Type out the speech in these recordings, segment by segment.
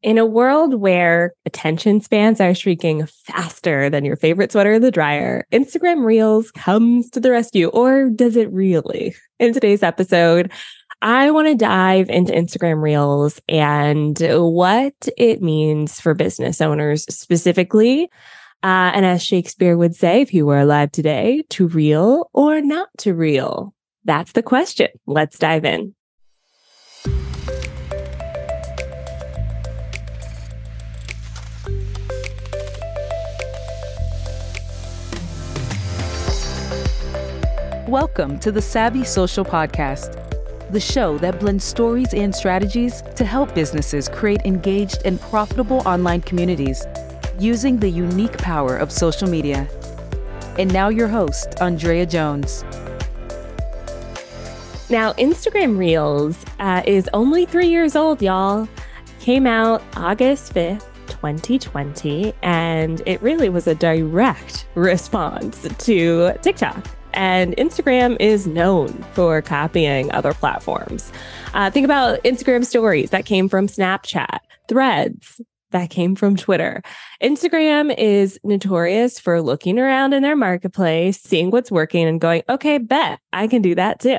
In a world where attention spans are shrinking faster than your favorite sweater in the dryer, Instagram Reels comes to the rescue, or does it really? In today's episode, I want to dive into Instagram Reels and what it means for business owners specifically. Uh, and as Shakespeare would say, if he were alive today, to reel or not to reel? That's the question. Let's dive in. Welcome to the Savvy Social Podcast, the show that blends stories and strategies to help businesses create engaged and profitable online communities using the unique power of social media. And now, your host, Andrea Jones. Now, Instagram Reels uh, is only three years old, y'all. Came out August 5th. 2020, and it really was a direct response to TikTok. And Instagram is known for copying other platforms. Uh, think about Instagram stories that came from Snapchat, threads that came from Twitter. Instagram is notorious for looking around in their marketplace, seeing what's working, and going, okay, bet I can do that too.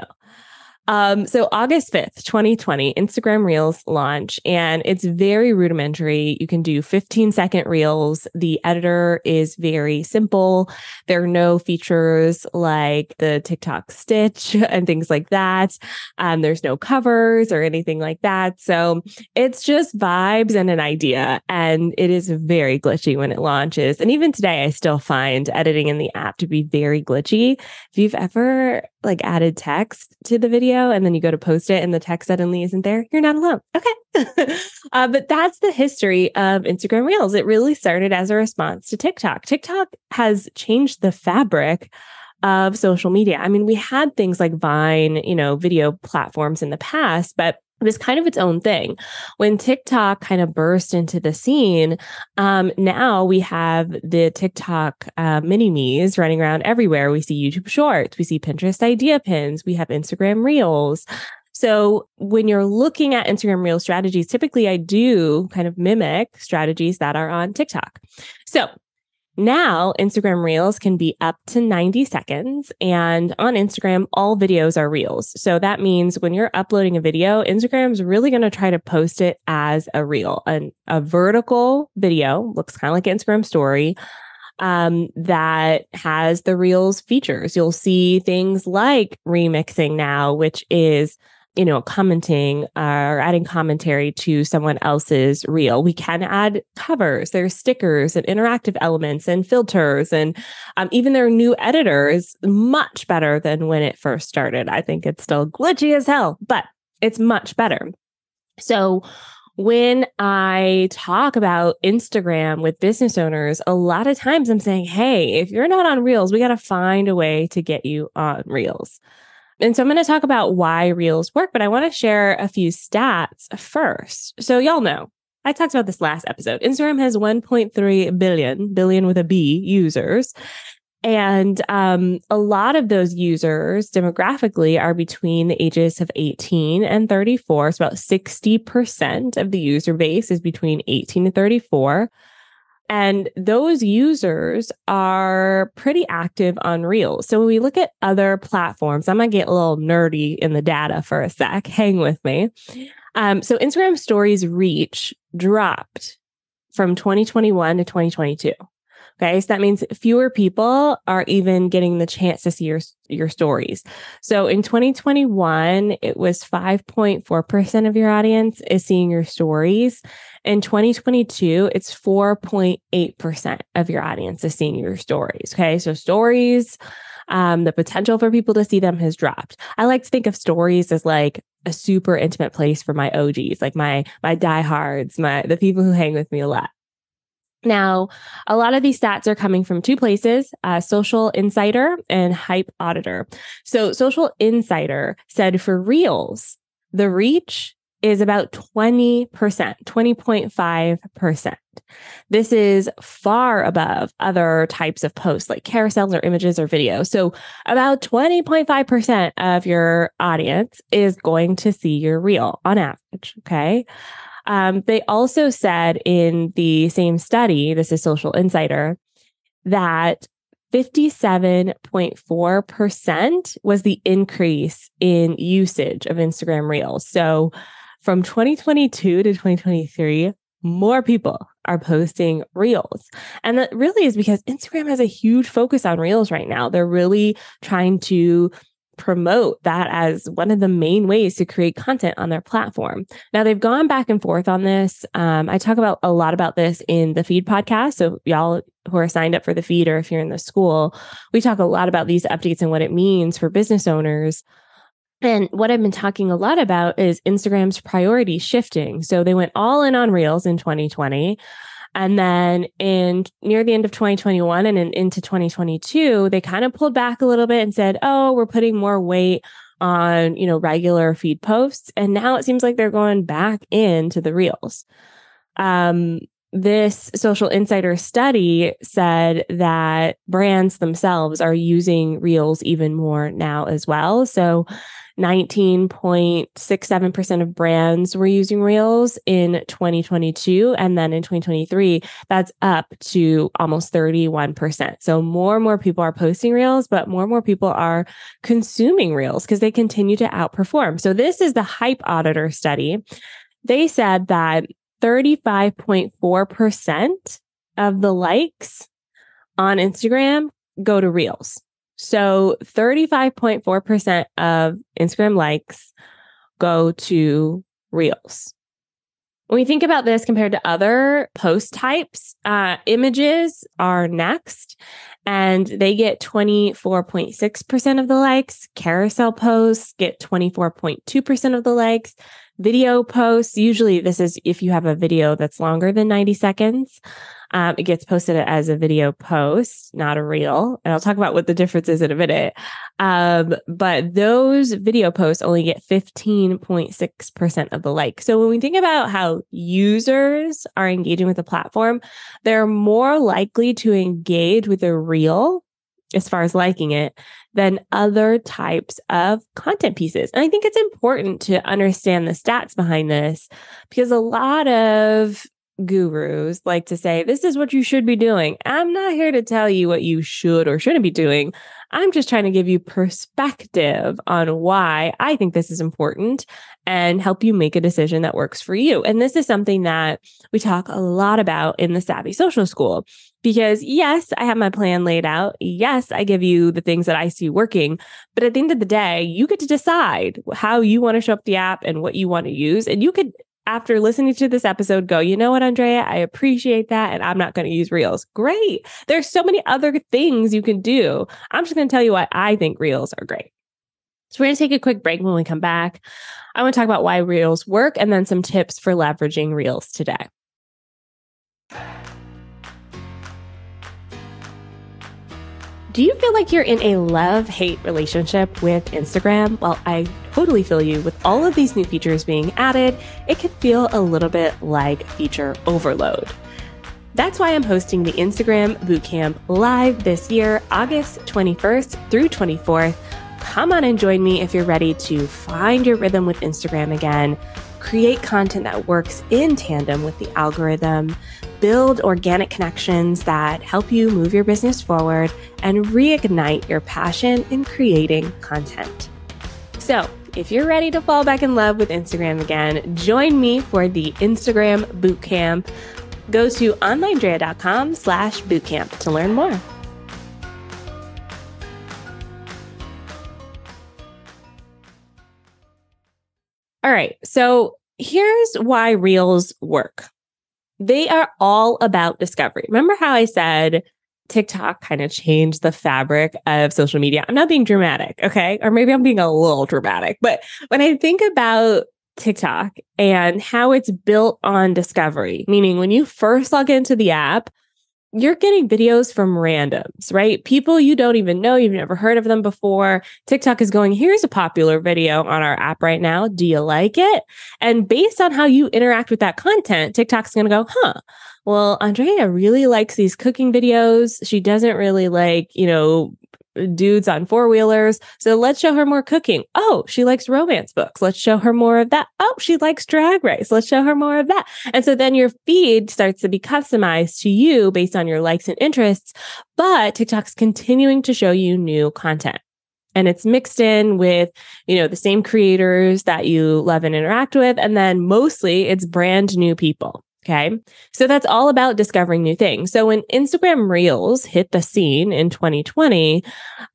Um, so August 5th, 2020, Instagram Reels launch, and it's very rudimentary. You can do 15 second reels. The editor is very simple. There are no features like the TikTok stitch and things like that. Um, there's no covers or anything like that. So it's just vibes and an idea. And it is very glitchy when it launches. And even today, I still find editing in the app to be very glitchy. If you've ever like added text to the video and then you go to post it and the text suddenly isn't there, you're not alone. Okay. uh, but that's the history of Instagram Reels. It really started as a response to TikTok. TikTok has changed the fabric of social media. I mean, we had things like Vine, you know, video platforms in the past, but it was kind of its own thing. When TikTok kind of burst into the scene, um, now we have the TikTok uh, mini me's running around everywhere. We see YouTube Shorts, we see Pinterest idea pins, we have Instagram Reels. So when you're looking at Instagram Reel strategies, typically I do kind of mimic strategies that are on TikTok. So now, Instagram Reels can be up to 90 seconds. And on Instagram, all videos are Reels. So that means when you're uploading a video, Instagram's really going to try to post it as a Reel. And a vertical video looks kind of like Instagram story um, that has the Reels features. You'll see things like remixing now, which is you know, commenting uh, or adding commentary to someone else's reel. We can add covers, there's stickers and interactive elements and filters. And um, even their new editor is much better than when it first started. I think it's still glitchy as hell, but it's much better. So, when I talk about Instagram with business owners, a lot of times I'm saying, hey, if you're not on Reels, we got to find a way to get you on Reels. And so I'm going to talk about why Reels work, but I want to share a few stats first. So y'all know, I talked about this last episode. Instagram has 1.3 billion, billion with a B users. And um, a lot of those users demographically are between the ages of 18 and 34. So about 60% of the user base is between 18 and 34. And those users are pretty active on Reels. So when we look at other platforms, I'm going to get a little nerdy in the data for a sec. Hang with me. Um, so Instagram stories reach dropped from 2021 to 2022. Okay. So that means fewer people are even getting the chance to see your, your stories. So in 2021, it was 5.4% of your audience is seeing your stories. In 2022, it's 4.8% of your audience is seeing your stories. Okay. So stories, um, the potential for people to see them has dropped. I like to think of stories as like a super intimate place for my OGs, like my my diehards, my the people who hang with me a lot. Now, a lot of these stats are coming from two places uh, Social Insider and Hype Auditor. So, Social Insider said for Reels, the reach is about 20%, 20.5%. This is far above other types of posts like carousels or images or videos. So, about 20.5% of your audience is going to see your reel on average. Okay. Um, they also said in the same study, this is Social Insider, that 57.4% was the increase in usage of Instagram Reels. So from 2022 to 2023, more people are posting reels. And that really is because Instagram has a huge focus on reels right now. They're really trying to promote that as one of the main ways to create content on their platform. Now they've gone back and forth on this. Um, I talk about a lot about this in the feed podcast. So y'all who are signed up for the feed, or if you're in the school, we talk a lot about these updates and what it means for business owners. And what I've been talking a lot about is Instagram's priority shifting. So they went all in on Reels in 2020. And then in near the end of 2021 and in, into 2022, they kind of pulled back a little bit and said, "Oh, we're putting more weight on, you know, regular feed posts." And now it seems like they're going back into the reels. Um, this social insider study said that brands themselves are using reels even more now as well. So 19.67% of brands were using Reels in 2022. And then in 2023, that's up to almost 31%. So more and more people are posting Reels, but more and more people are consuming Reels because they continue to outperform. So this is the Hype Auditor study. They said that 35.4% of the likes on Instagram go to Reels. So 35.4% of Instagram likes go to Reels. When we think about this compared to other post types, uh, images are next, and they get 24.6% of the likes. Carousel posts get 24.2% of the likes. Video posts, usually, this is if you have a video that's longer than 90 seconds, um, it gets posted as a video post, not a reel. And I'll talk about what the difference is in a minute. Um, but those video posts only get 15.6% of the like. So when we think about how users are engaging with the platform, they're more likely to engage with a reel as far as liking it than other types of content pieces. And I think it's important to understand the stats behind this because a lot of gurus like to say, this is what you should be doing. I'm not here to tell you what you should or shouldn't be doing. I'm just trying to give you perspective on why I think this is important and help you make a decision that works for you. And this is something that we talk a lot about in the Savvy Social School. Because yes, I have my plan laid out. Yes, I give you the things that I see working. But at the end of the day, you get to decide how you want to show up the app and what you want to use. And you could after listening to this episode go, you know what, Andrea, I appreciate that. And I'm not going to use reels. Great. There's so many other things you can do. I'm just going to tell you why I think reels are great. So we're going to take a quick break when we come back. I want to talk about why reels work and then some tips for leveraging reels today. Do you feel like you're in a love hate relationship with Instagram? Well, I totally feel you. With all of these new features being added, it can feel a little bit like feature overload. That's why I'm hosting the Instagram Bootcamp live this year, August 21st through 24th. Come on and join me if you're ready to find your rhythm with Instagram again, create content that works in tandem with the algorithm, build organic connections that help you move your business forward, and reignite your passion in creating content. So, if you're ready to fall back in love with Instagram again, join me for the Instagram Bootcamp. Go to onlinedrea.com slash bootcamp to learn more. All right. So here's why reels work. They are all about discovery. Remember how I said TikTok kind of changed the fabric of social media? I'm not being dramatic, okay? Or maybe I'm being a little dramatic, but when I think about TikTok and how it's built on discovery, meaning when you first log into the app, you're getting videos from randoms, right? People you don't even know, you've never heard of them before. TikTok is going, here's a popular video on our app right now. Do you like it? And based on how you interact with that content, TikTok's going to go, huh, well, Andrea really likes these cooking videos. She doesn't really like, you know, dudes on four wheelers. So let's show her more cooking. Oh, she likes romance books. Let's show her more of that. Oh, she likes drag race. Let's show her more of that. And so then your feed starts to be customized to you based on your likes and interests. But TikTok's continuing to show you new content and it's mixed in with you know the same creators that you love and interact with and then mostly it's brand new people okay? So that's all about discovering new things. So when instagram reels hit the scene in 2020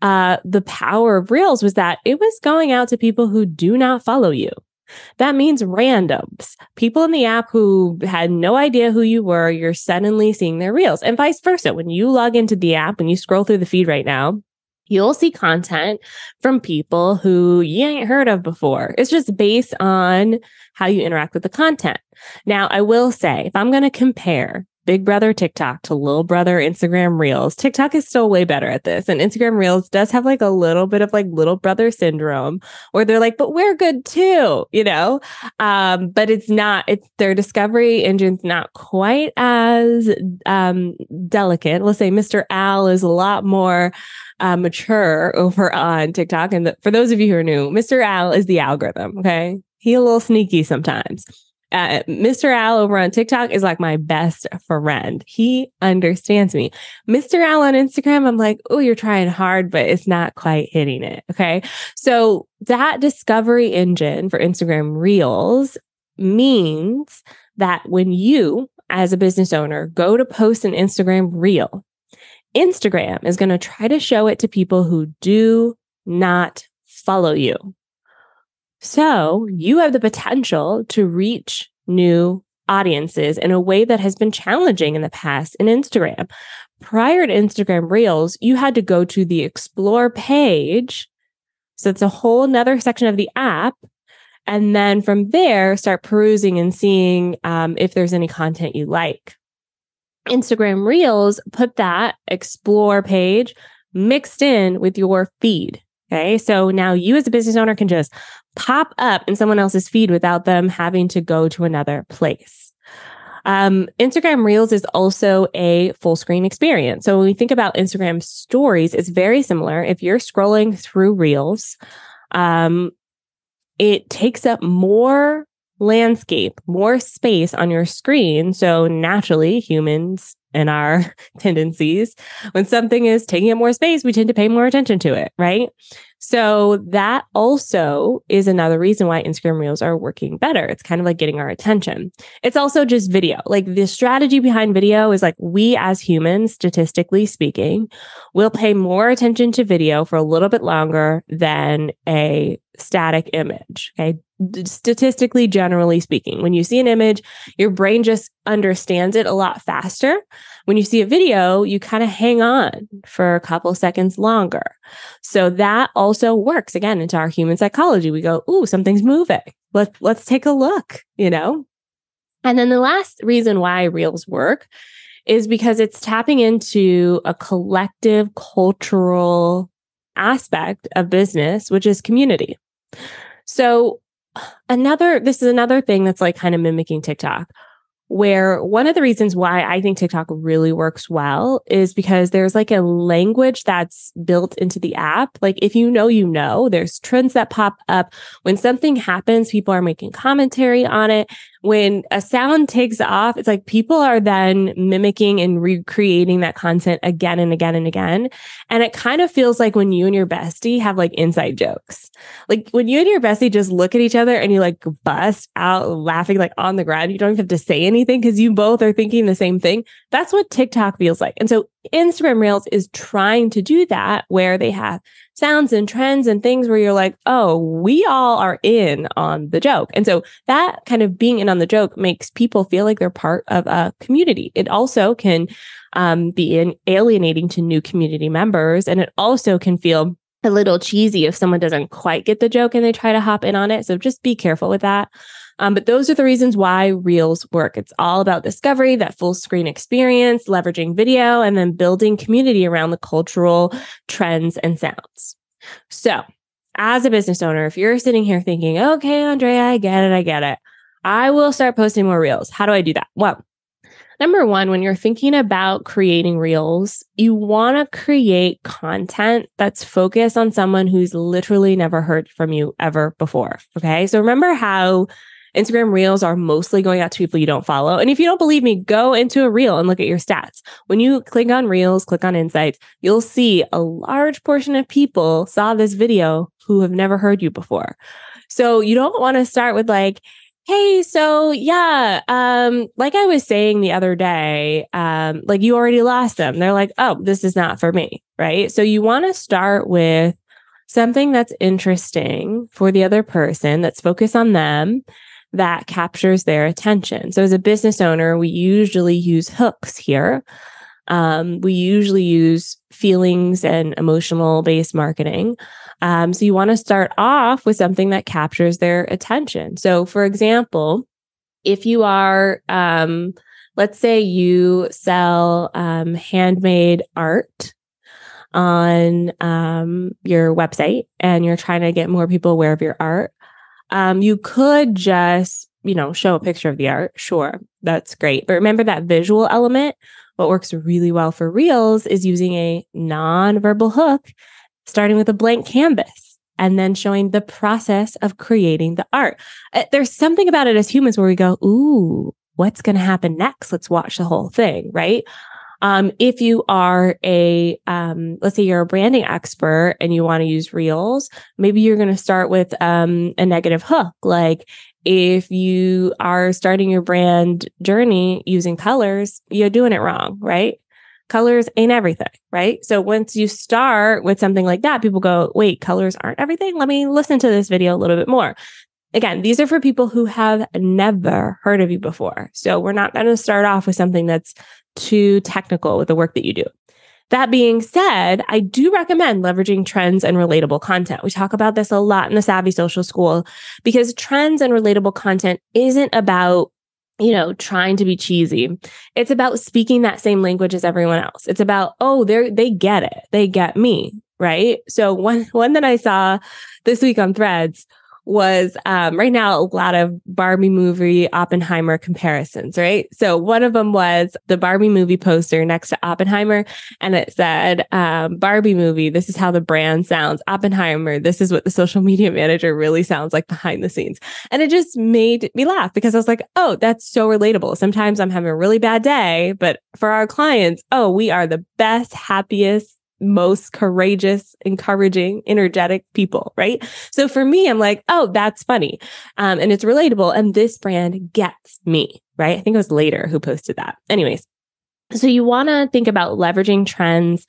uh, the power of reels was that it was going out to people who do not follow you. That means randoms, people in the app who had no idea who you were, you're suddenly seeing their reels, and vice versa. When you log into the app, when you scroll through the feed right now, you'll see content from people who you ain't heard of before. It's just based on how you interact with the content. Now, I will say, if I'm going to compare Big Brother TikTok to Little Brother Instagram Reels. TikTok is still way better at this. And Instagram Reels does have like a little bit of like little brother syndrome where they're like, but we're good too, you know? Um, but it's not, it's their discovery engine's not quite as um, delicate. Let's say Mr. Al is a lot more uh, mature over on TikTok. And the, for those of you who are new, Mr. Al is the algorithm. Okay. He a little sneaky sometimes uh, Mr. Al over on TikTok is like my best friend. He understands me. Mr. Al on Instagram, I'm like, oh, you're trying hard, but it's not quite hitting it. Okay. So that discovery engine for Instagram Reels means that when you, as a business owner, go to post an Instagram Reel, Instagram is going to try to show it to people who do not follow you. So you have the potential to reach new audiences in a way that has been challenging in the past in Instagram. Prior to Instagram Reels, you had to go to the explore page. So it's a whole nother section of the app. And then from there, start perusing and seeing um, if there's any content you like. Instagram Reels put that explore page mixed in with your feed. Okay. So now you as a business owner can just pop up in someone else's feed without them having to go to another place. Um, Instagram Reels is also a full screen experience. So when we think about Instagram stories, it's very similar. If you're scrolling through Reels, um, it takes up more landscape, more space on your screen. So naturally, humans and our tendencies, when something is taking up more space, we tend to pay more attention to it, right? So that also is another reason why Instagram Reels are working better. It's kind of like getting our attention. It's also just video. Like the strategy behind video is like we as humans, statistically speaking, will pay more attention to video for a little bit longer than a static image. Okay. Statistically, generally speaking, when you see an image, your brain just understands it a lot faster. When you see a video, you kind of hang on for a couple seconds longer. So that also works again into our human psychology. We go, "Ooh, something's moving. Let's let's take a look," you know? And then the last reason why reels work is because it's tapping into a collective cultural aspect of business, which is community. So another, this is another thing that's like kind of mimicking TikTok where one of the reasons why I think TikTok really works well is because there's like a language that's built into the app. Like if you know, you know, there's trends that pop up. When something happens, people are making commentary on it when a sound takes off, it's like people are then mimicking and recreating that content again and again and again. And it kind of feels like when you and your bestie have like inside jokes. Like when you and your bestie just look at each other and you like bust out laughing like on the ground, you don't even have to say anything because you both are thinking the same thing. That's what TikTok feels like. And so Instagram Reels is trying to do that where they have sounds and trends and things where you're like, oh, we all are in on the joke. And so that kind of being in on the joke makes people feel like they're part of a community. It also can um, be in alienating to new community members. And it also can feel a little cheesy if someone doesn't quite get the joke and they try to hop in on it. So just be careful with that. Um, but those are the reasons why Reels work. It's all about discovery, that full screen experience, leveraging video, and then building community around the cultural trends and sounds. So, as a business owner, if you're sitting here thinking, okay, Andrea, I get it, I get it. I will start posting more Reels. How do I do that? Well, Number one, when you're thinking about creating reels, you want to create content that's focused on someone who's literally never heard from you ever before. Okay. So remember how Instagram reels are mostly going out to people you don't follow. And if you don't believe me, go into a reel and look at your stats. When you click on reels, click on insights, you'll see a large portion of people saw this video who have never heard you before. So you don't want to start with like, Hey, so yeah, um, like I was saying the other day, um, like you already lost them. They're like, oh, this is not for me, right? So you want to start with something that's interesting for the other person, that's focused on them, that captures their attention. So as a business owner, we usually use hooks here. Um, we usually use feelings and emotional based marketing. Um, so you want to start off with something that captures their attention. So, for example, if you are, um, let's say you sell um, handmade art on um, your website and you're trying to get more people aware of your art, um, you could just, you know, show a picture of the art. Sure, that's great. But remember that visual element. What works really well for Reels is using a non-verbal hook starting with a blank canvas and then showing the process of creating the art. Uh, there's something about it as humans where we go, Ooh, what's going to happen next? Let's watch the whole thing, right? Um, if you are a, um, let's say you're a branding expert and you want to use reels, maybe you're going to start with um, a negative hook. Like if you are starting your brand journey using colors, you're doing it wrong, right? colors ain't everything, right? So once you start with something like that, people go, wait, colors aren't everything. Let me listen to this video a little bit more. Again, these are for people who have never heard of you before. So we're not going to start off with something that's too technical with the work that you do. That being said, I do recommend leveraging trends and relatable content. We talk about this a lot in the Savvy Social School because trends and relatable content isn't about you know, trying to be cheesy. It's about speaking that same language as everyone else. It's about, oh, they they get it. They get me, right? So one one that I saw this week on Threads was um, right now a lot of Barbie movie Oppenheimer comparisons, right? So one of them was the Barbie movie poster next to Oppenheimer, and it said, um, Barbie movie, this is how the brand sounds. Oppenheimer, this is what the social media manager really sounds like behind the scenes. And it just made me laugh because I was like, oh, that's so relatable. Sometimes I'm having a really bad day, but for our clients, oh, we are the best, happiest, most courageous, encouraging, energetic people, right? So for me, I'm like, oh, that's funny. Um, and it's relatable. And this brand gets me, right? I think it was later who posted that. Anyways, so you want to think about leveraging trends,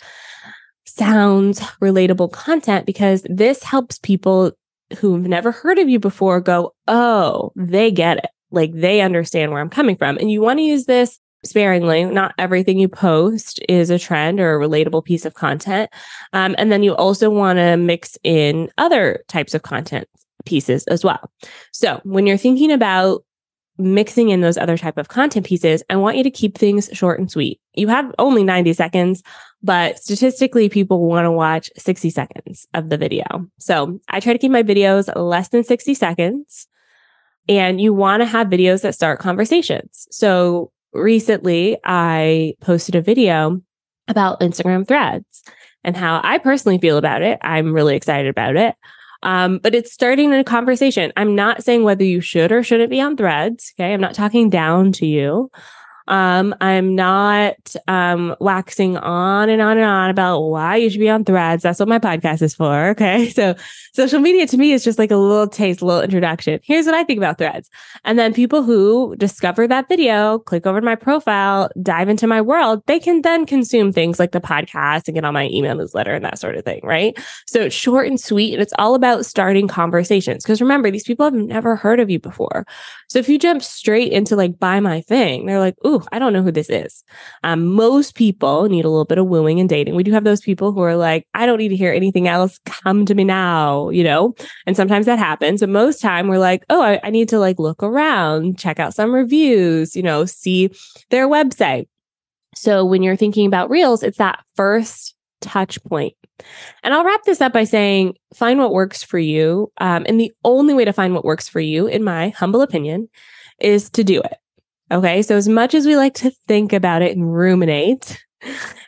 sounds, relatable content, because this helps people who've never heard of you before go, oh, they get it. Like they understand where I'm coming from. And you want to use this sparingly. Not everything you post is a trend or a relatable piece of content. Um, and then you also want to mix in other types of content pieces as well. So when you're thinking about mixing in those other type of content pieces, I want you to keep things short and sweet. You have only 90 seconds, but statistically people want to watch 60 seconds of the video. So I try to keep my videos less than 60 seconds. And you want to have videos that start conversations. So recently I posted a video about Instagram threads and how I personally feel about it. I'm really excited about it. Um, but it's starting a conversation. I'm not saying whether you should or shouldn't be on threads. Okay. I'm not talking down to you. Um, I'm not um, waxing on and on and on about why you should be on threads. That's what my podcast is for. Okay. So social media to me is just like a little taste, a little introduction. Here's what I think about threads. And then people who discover that video, click over to my profile, dive into my world, they can then consume things like the podcast and get on my email newsletter and that sort of thing. Right. So it's short and sweet. And it's all about starting conversations. Because remember, these people have never heard of you before. So if you jump straight into like buy my thing, they're like, ooh, I don't know who this is. Um, most people need a little bit of wooing and dating. We do have those people who are like, I don't need to hear anything else. Come to me now, you know? And sometimes that happens. But most time we're like, oh, I, I need to like look around, check out some reviews, you know, see their website. So when you're thinking about reels, it's that first touch point. And I'll wrap this up by saying find what works for you. Um, and the only way to find what works for you, in my humble opinion, is to do it. Okay. So, as much as we like to think about it and ruminate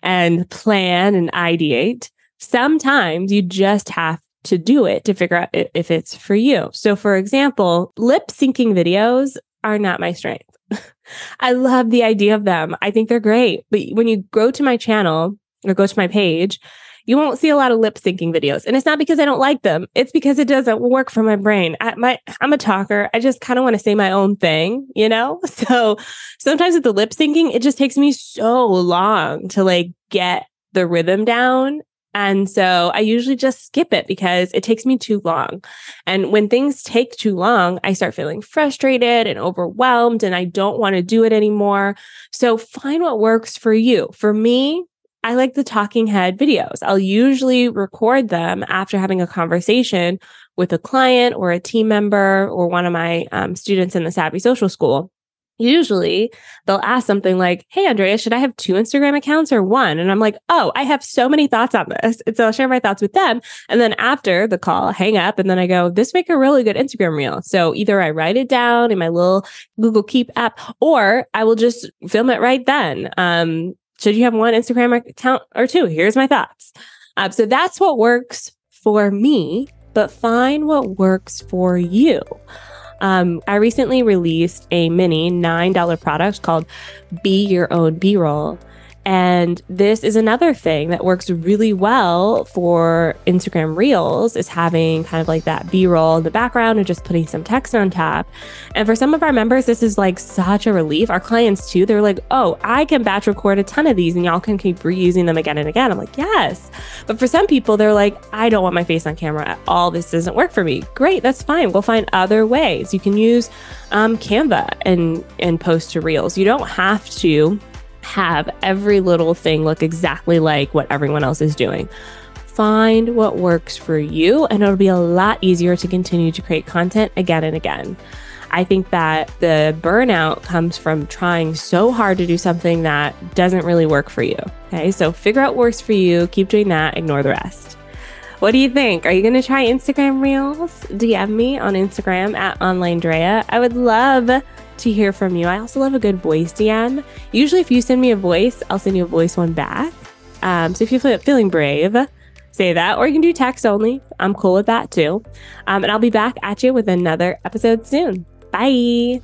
and plan and ideate, sometimes you just have to do it to figure out if it's for you. So, for example, lip syncing videos are not my strength. I love the idea of them. I think they're great. But when you go to my channel or go to my page, you won't see a lot of lip syncing videos. And it's not because I don't like them. It's because it doesn't work for my brain. I, my, I'm a talker. I just kind of want to say my own thing, you know? So sometimes with the lip syncing, it just takes me so long to like get the rhythm down. And so I usually just skip it because it takes me too long. And when things take too long, I start feeling frustrated and overwhelmed and I don't want to do it anymore. So find what works for you. For me, I like the talking head videos. I'll usually record them after having a conversation with a client or a team member or one of my um, students in the Savvy Social School. Usually they'll ask something like, Hey, Andrea, should I have two Instagram accounts or one? And I'm like, Oh, I have so many thoughts on this. And so I'll share my thoughts with them. And then after the call, hang up. And then I go, This make a really good Instagram reel. So either I write it down in my little Google Keep app or I will just film it right then. Um, should you have one Instagram account or two? Here's my thoughts. Uh, so that's what works for me, but find what works for you. Um, I recently released a mini $9 product called Be Your Own B Roll. And this is another thing that works really well for Instagram Reels is having kind of like that B roll in the background and just putting some text on top. And for some of our members, this is like such a relief. Our clients too, they're like, oh, I can batch record a ton of these and y'all can keep reusing them again and again. I'm like, yes. But for some people, they're like, I don't want my face on camera at all. This doesn't work for me. Great, that's fine. We'll find other ways. You can use um, Canva and and post to Reels. You don't have to have every little thing look exactly like what everyone else is doing. Find what works for you, and it'll be a lot easier to continue to create content again and again. I think that the burnout comes from trying so hard to do something that doesn't really work for you. Okay, so figure out what works for you, keep doing that, ignore the rest. What do you think? Are you going to try Instagram Reels? DM me on Instagram at Online OnlineDrea. I would love to hear from you. I also love a good voice DM. Usually, if you send me a voice, I'll send you a voice one back. Um, so if you're feeling brave, say that, or you can do text only. I'm cool with that too. Um, and I'll be back at you with another episode soon. Bye.